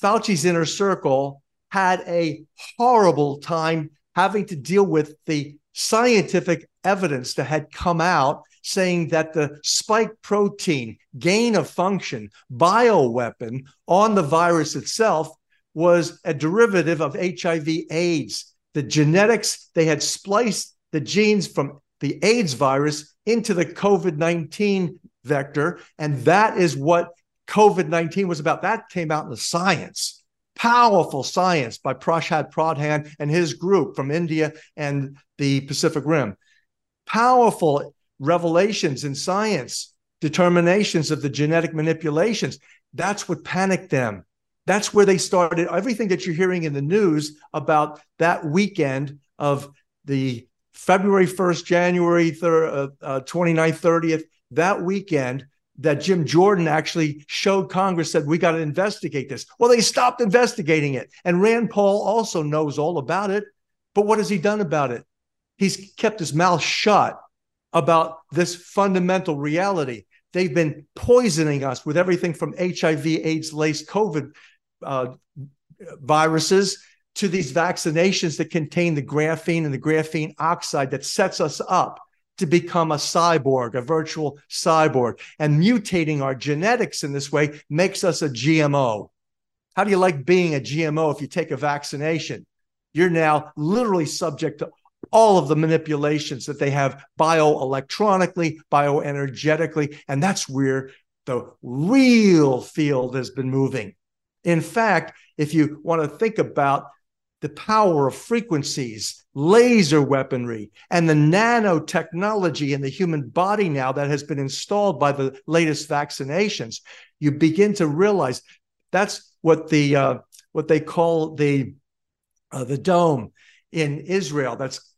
Fauci's inner circle had a horrible time having to deal with the scientific evidence that had come out saying that the spike protein gain of function bioweapon on the virus itself was a derivative of HIV AIDS. The genetics, they had spliced the genes from the AIDS virus into the COVID 19 vector. And that is what COVID 19 was about. That came out in the science, powerful science by Prashant Pradhan and his group from India and the Pacific Rim. Powerful revelations in science, determinations of the genetic manipulations. That's what panicked them. That's where they started everything that you're hearing in the news about that weekend of the February 1st, January 3rd, uh, uh, 29th, 30th, that weekend that Jim Jordan actually showed Congress said we got to investigate this. Well, they stopped investigating it. And Rand Paul also knows all about it. But what has he done about it? He's kept his mouth shut about this fundamental reality. They've been poisoning us with everything from HIV, AIDS laced COVID uh, viruses to these vaccinations that contain the graphene and the graphene oxide that sets us up to become a cyborg, a virtual cyborg. And mutating our genetics in this way makes us a GMO. How do you like being a GMO if you take a vaccination? You're now literally subject to all of the manipulations that they have bioelectronically, bioenergetically. And that's where the real field has been moving. In fact, if you want to think about the power of frequencies, laser weaponry, and the nanotechnology in the human body now that has been installed by the latest vaccinations, you begin to realize that's what the uh, what they call the uh, the dome in Israel. That's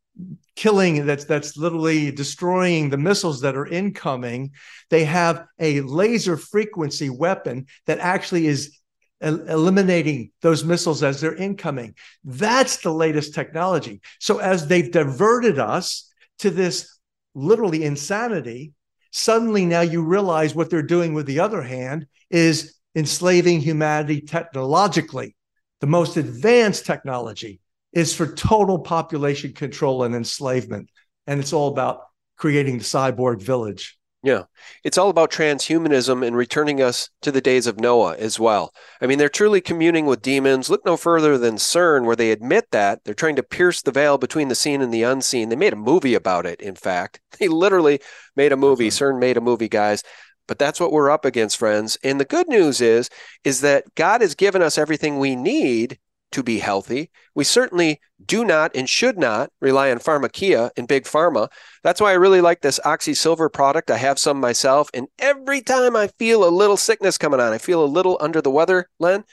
killing that's that's literally destroying the missiles that are incoming they have a laser frequency weapon that actually is eliminating those missiles as they're incoming. That's the latest technology. So as they've diverted us to this literally insanity, suddenly now you realize what they're doing with the other hand is enslaving humanity technologically. The most advanced technology is for total population control and enslavement. And it's all about creating the cyborg village. Yeah. It's all about transhumanism and returning us to the days of Noah as well. I mean, they're truly communing with demons. Look no further than CERN, where they admit that they're trying to pierce the veil between the seen and the unseen. They made a movie about it, in fact. They literally made a movie. Mm-hmm. CERN made a movie, guys. But that's what we're up against, friends. And the good news is, is that God has given us everything we need to be healthy. We certainly do not and should not rely on pharmakeia and big pharma. That's why I really like this Oxy Silver product. I have some myself. And every time I feel a little sickness coming on, I feel a little under the weather, Len,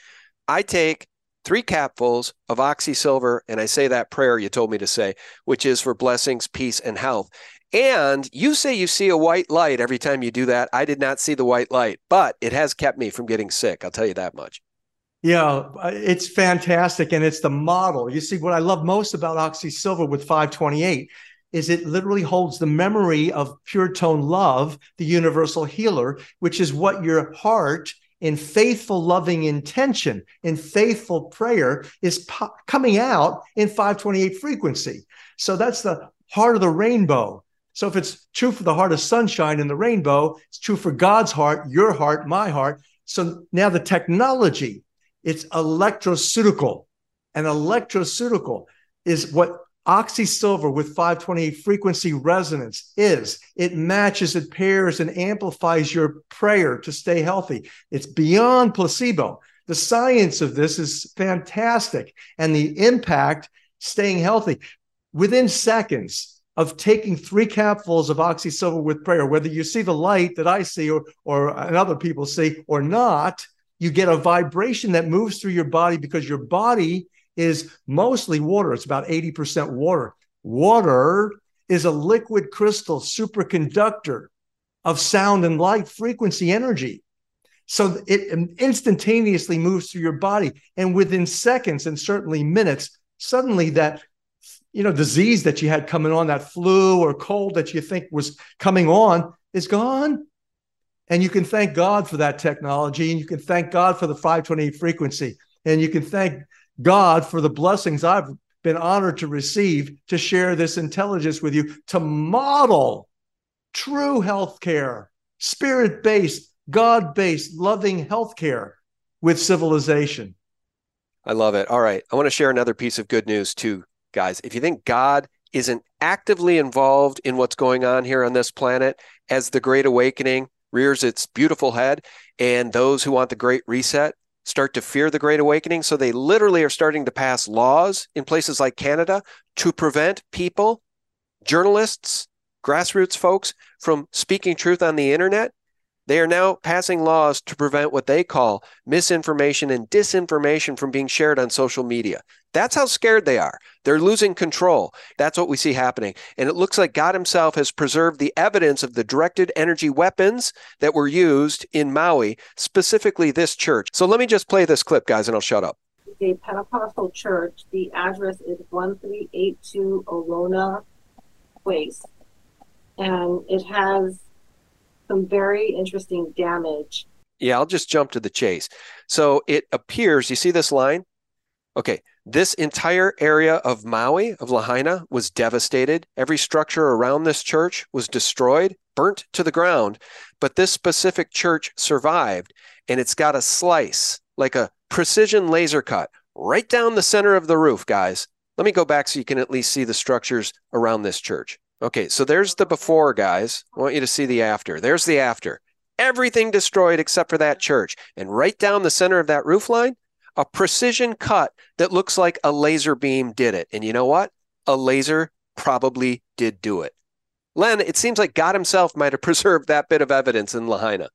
I take three capfuls of Oxy Silver and I say that prayer you told me to say, which is for blessings, peace, and health. And you say you see a white light every time you do that. I did not see the white light, but it has kept me from getting sick. I'll tell you that much. Yeah, uh, it's fantastic. And it's the model. You see, what I love most about Oxy Silver with 528 is it literally holds the memory of pure tone love, the universal healer, which is what your heart in faithful, loving intention, in faithful prayer is po- coming out in 528 frequency. So that's the heart of the rainbow. So if it's true for the heart of sunshine in the rainbow, it's true for God's heart, your heart, my heart. So now the technology it's electroceutical. And electroceutical is what oxysilver with 528 frequency resonance is. It matches, it pairs, and amplifies your prayer to stay healthy. It's beyond placebo. The science of this is fantastic. And the impact staying healthy within seconds of taking three capfuls of oxysilver with prayer, whether you see the light that I see or, or other people see or not, you get a vibration that moves through your body because your body is mostly water. It's about 80% water. Water is a liquid crystal superconductor of sound and light frequency energy. So it instantaneously moves through your body. And within seconds and certainly minutes, suddenly that you know disease that you had coming on, that flu or cold that you think was coming on, is gone. And you can thank God for that technology, and you can thank God for the 528 frequency, and you can thank God for the blessings I've been honored to receive to share this intelligence with you, to model true healthcare, spirit based, God based, loving healthcare with civilization. I love it. All right. I want to share another piece of good news too, guys. If you think God isn't actively involved in what's going on here on this planet as the Great Awakening, rears its beautiful head, and those who want the Great Reset start to fear the Great Awakening. So they literally are starting to pass laws in places like Canada to prevent people, journalists, grassroots folks from speaking truth on the internet. They are now passing laws to prevent what they call misinformation and disinformation from being shared on social media. That's how scared they are. They're losing control. That's what we see happening. And it looks like God Himself has preserved the evidence of the directed energy weapons that were used in Maui, specifically this church. So let me just play this clip, guys, and I'll shut up. A Pentecostal church. The address is 1382 Olona Place. And it has some very interesting damage. Yeah, I'll just jump to the chase. So it appears, you see this line? Okay, this entire area of Maui, of Lahaina, was devastated. Every structure around this church was destroyed, burnt to the ground. But this specific church survived, and it's got a slice, like a precision laser cut, right down the center of the roof, guys. Let me go back so you can at least see the structures around this church. Okay, so there's the before, guys. I want you to see the after. There's the after. Everything destroyed except for that church. And right down the center of that roof line, a precision cut that looks like a laser beam did it. And you know what? A laser probably did do it. Len, it seems like God himself might have preserved that bit of evidence in Lahaina.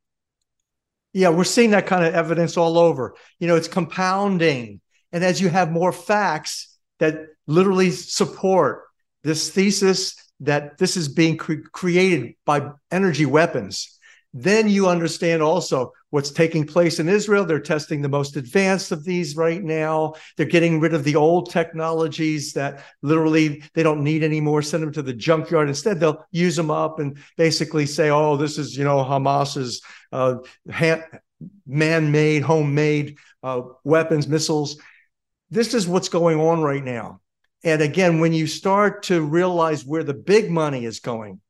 Yeah, we're seeing that kind of evidence all over. You know, it's compounding. And as you have more facts that literally support this thesis that this is being cre- created by energy weapons. Then you understand also what's taking place in Israel. They're testing the most advanced of these right now. They're getting rid of the old technologies that literally they don't need anymore. Send them to the junkyard. Instead, they'll use them up and basically say, "Oh, this is you know Hamas's uh, ha- man-made, homemade uh, weapons, missiles." This is what's going on right now. And again, when you start to realize where the big money is going,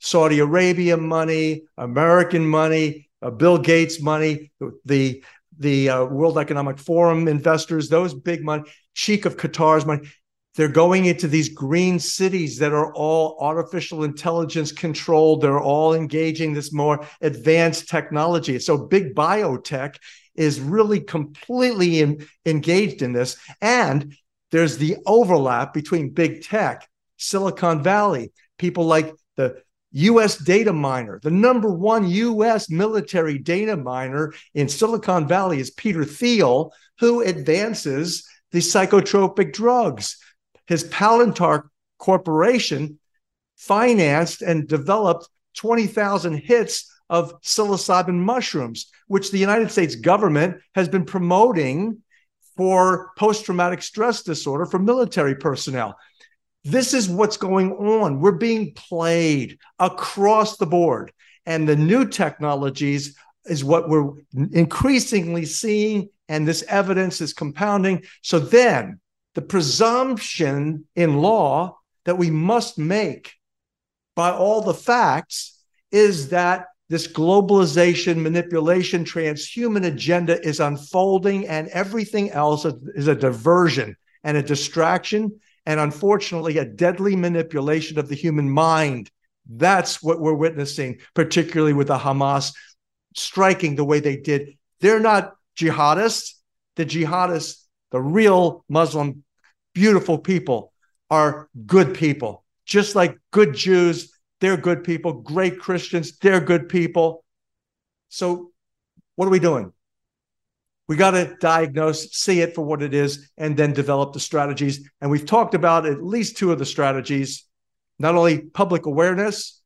Saudi Arabia money, American money, uh, Bill Gates money, the the uh, World Economic Forum investors, those big money, Sheikh of Qatar's money, they're going into these green cities that are all artificial intelligence controlled. They're all engaging this more advanced technology. So big biotech is really completely in, engaged in this. And there's the overlap between big tech, Silicon Valley, people like the US data miner. The number one US military data miner in Silicon Valley is Peter Thiel, who advances the psychotropic drugs. His Palantir Corporation financed and developed 20,000 hits of psilocybin mushrooms, which the United States government has been promoting for post traumatic stress disorder for military personnel. This is what's going on. We're being played across the board. And the new technologies is what we're increasingly seeing. And this evidence is compounding. So then the presumption in law that we must make by all the facts is that this globalization, manipulation, transhuman agenda is unfolding, and everything else is a diversion and a distraction, and unfortunately, a deadly manipulation of the human mind. That's what we're witnessing, particularly with the Hamas striking the way they did. They're not jihadists. The jihadists, the real Muslim, beautiful people, are good people, just like good Jews they're good people. Great Christians. They're good people. So, what are we doing? We got to diagnose, see it for what it is, and then develop the strategies. And we've talked about at least two of the strategies not only public awareness,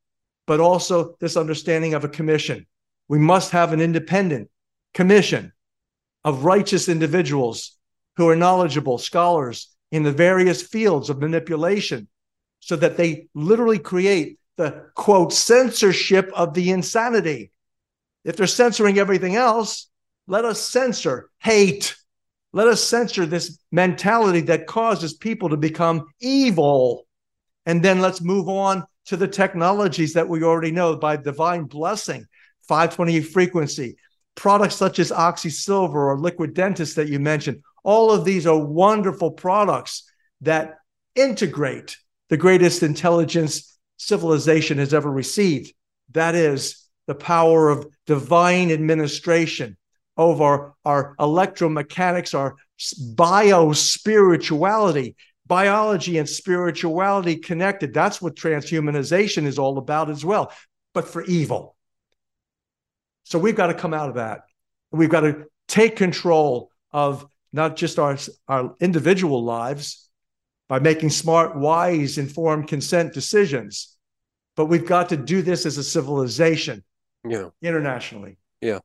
but also this understanding of a commission. We must have an independent commission of righteous individuals who are knowledgeable scholars in the various fields of manipulation so that they literally create the quote censorship of the insanity. If they're censoring everything else, let us censor hate. Let us censor this mentality that causes people to become evil. And then let's move on to the technologies that we already know by divine blessing, 528 frequency, products such as Oxy Silver or Liquid Dentist that you mentioned. All of these are wonderful products that integrate the greatest intelligence civilization has ever received. That is the power of divine administration over our electromechanics, our bio spirituality, biology and spirituality connected. That's what transhumanization is all about as well, but for evil. So we've got to come out of that. We've got to take control of not just our, our individual lives by making smart, wise, informed consent decisions, but we've got to do this as a civilization yeah. internationally. Yeah.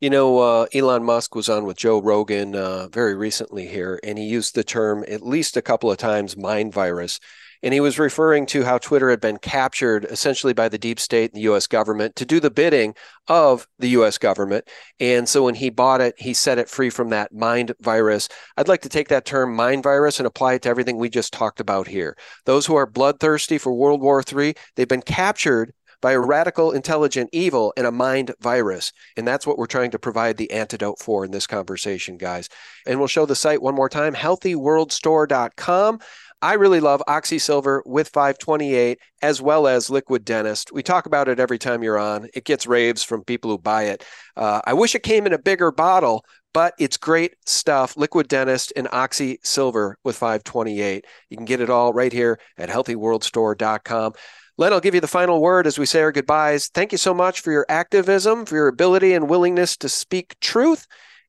You know, uh, Elon Musk was on with Joe Rogan uh, very recently here, and he used the term at least a couple of times mind virus. And he was referring to how Twitter had been captured essentially by the deep state and the US government to do the bidding of the US government. And so when he bought it, he set it free from that mind virus. I'd like to take that term mind virus and apply it to everything we just talked about here. Those who are bloodthirsty for World War III, they've been captured by a radical intelligent evil and a mind virus. And that's what we're trying to provide the antidote for in this conversation, guys. And we'll show the site one more time healthyworldstore.com. I really love Oxy Silver with 528 as well as Liquid Dentist. We talk about it every time you're on. It gets raves from people who buy it. Uh, I wish it came in a bigger bottle, but it's great stuff. Liquid Dentist and Oxy Silver with 528. You can get it all right here at healthyworldstore.com. Len, I'll give you the final word as we say our goodbyes. Thank you so much for your activism, for your ability and willingness to speak truth.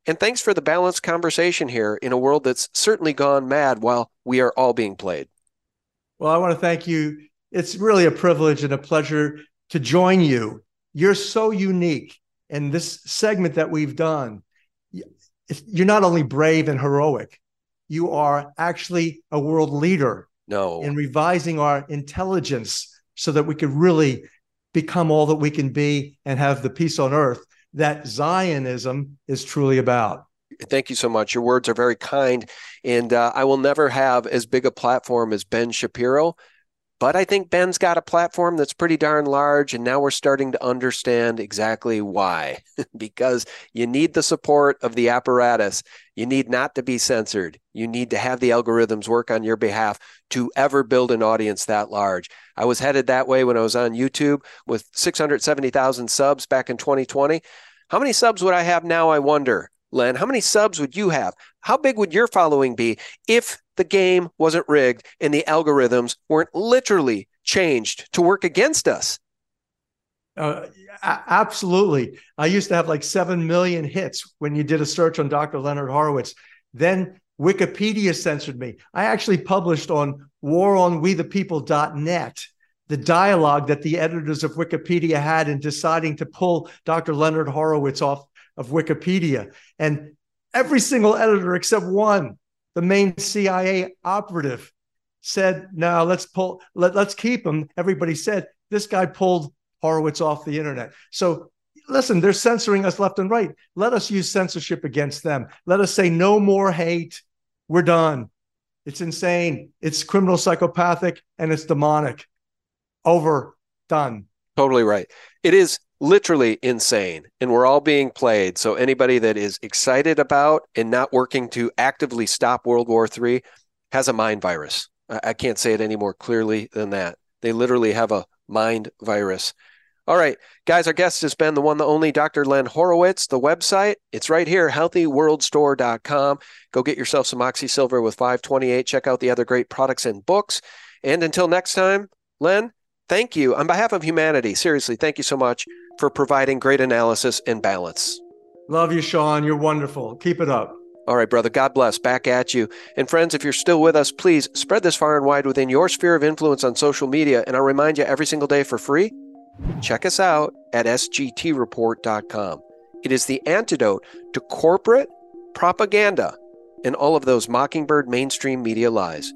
And thanks for the balanced conversation here in a world that's certainly gone mad while we are all being played. Well, I want to thank you. It's really a privilege and a pleasure to join you. You're so unique in this segment that we've done. You're not only brave and heroic, you are actually a world leader no. in revising our intelligence so that we could really become all that we can be and have the peace on earth that Zionism is truly about. Thank you so much. Your words are very kind. And uh, I will never have as big a platform as Ben Shapiro. But I think Ben's got a platform that's pretty darn large. And now we're starting to understand exactly why. because you need the support of the apparatus. You need not to be censored. You need to have the algorithms work on your behalf to ever build an audience that large. I was headed that way when I was on YouTube with 670,000 subs back in 2020. How many subs would I have now? I wonder, Len. How many subs would you have? How big would your following be if the game wasn't rigged and the algorithms weren't literally changed to work against us? Uh, absolutely. I used to have like 7 million hits when you did a search on Dr. Leonard Horowitz. Then Wikipedia censored me. I actually published on waronwethepeople.net the dialogue that the editors of Wikipedia had in deciding to pull Dr. Leonard Horowitz off of Wikipedia. And every single editor except one, the main CIA operative, said, no, let's pull, let, let's keep him. Everybody said, this guy pulled Horowitz off the internet. So listen, they're censoring us left and right. Let us use censorship against them. Let us say no more hate. We're done. It's insane. It's criminal, psychopathic, and it's demonic over, done. Totally right. It is literally insane and we're all being played. So anybody that is excited about and not working to actively stop World War III has a mind virus. I can't say it any more clearly than that. They literally have a mind virus. All right, guys, our guest has been the one, the only Dr. Len Horowitz. The website, it's right here, healthyworldstore.com. Go get yourself some Oxy Silver with 528. Check out the other great products and books. And until next time, Len, thank you on behalf of humanity. Seriously, thank you so much for providing great analysis and balance. Love you, Sean. You're wonderful. Keep it up. All right, brother. God bless. Back at you. And friends, if you're still with us, please spread this far and wide within your sphere of influence on social media. And I'll remind you every single day for free check us out at sgtreport.com. It is the antidote to corporate propaganda and all of those mockingbird mainstream media lies.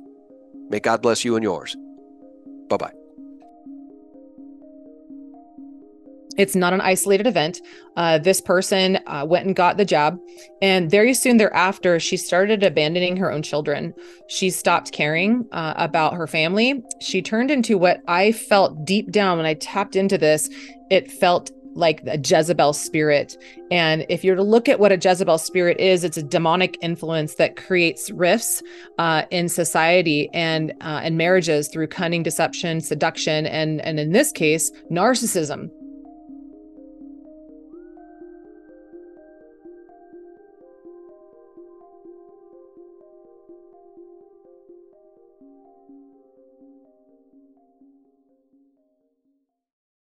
May God bless you and yours. Bye bye. It's not an isolated event. Uh, this person uh, went and got the job, and very soon thereafter, she started abandoning her own children. She stopped caring uh, about her family. She turned into what I felt deep down when I tapped into this. It felt like a Jezebel spirit. And if you're to look at what a Jezebel spirit is, it's a demonic influence that creates rifts uh, in society and uh, and marriages through cunning, deception, seduction, and and in this case, narcissism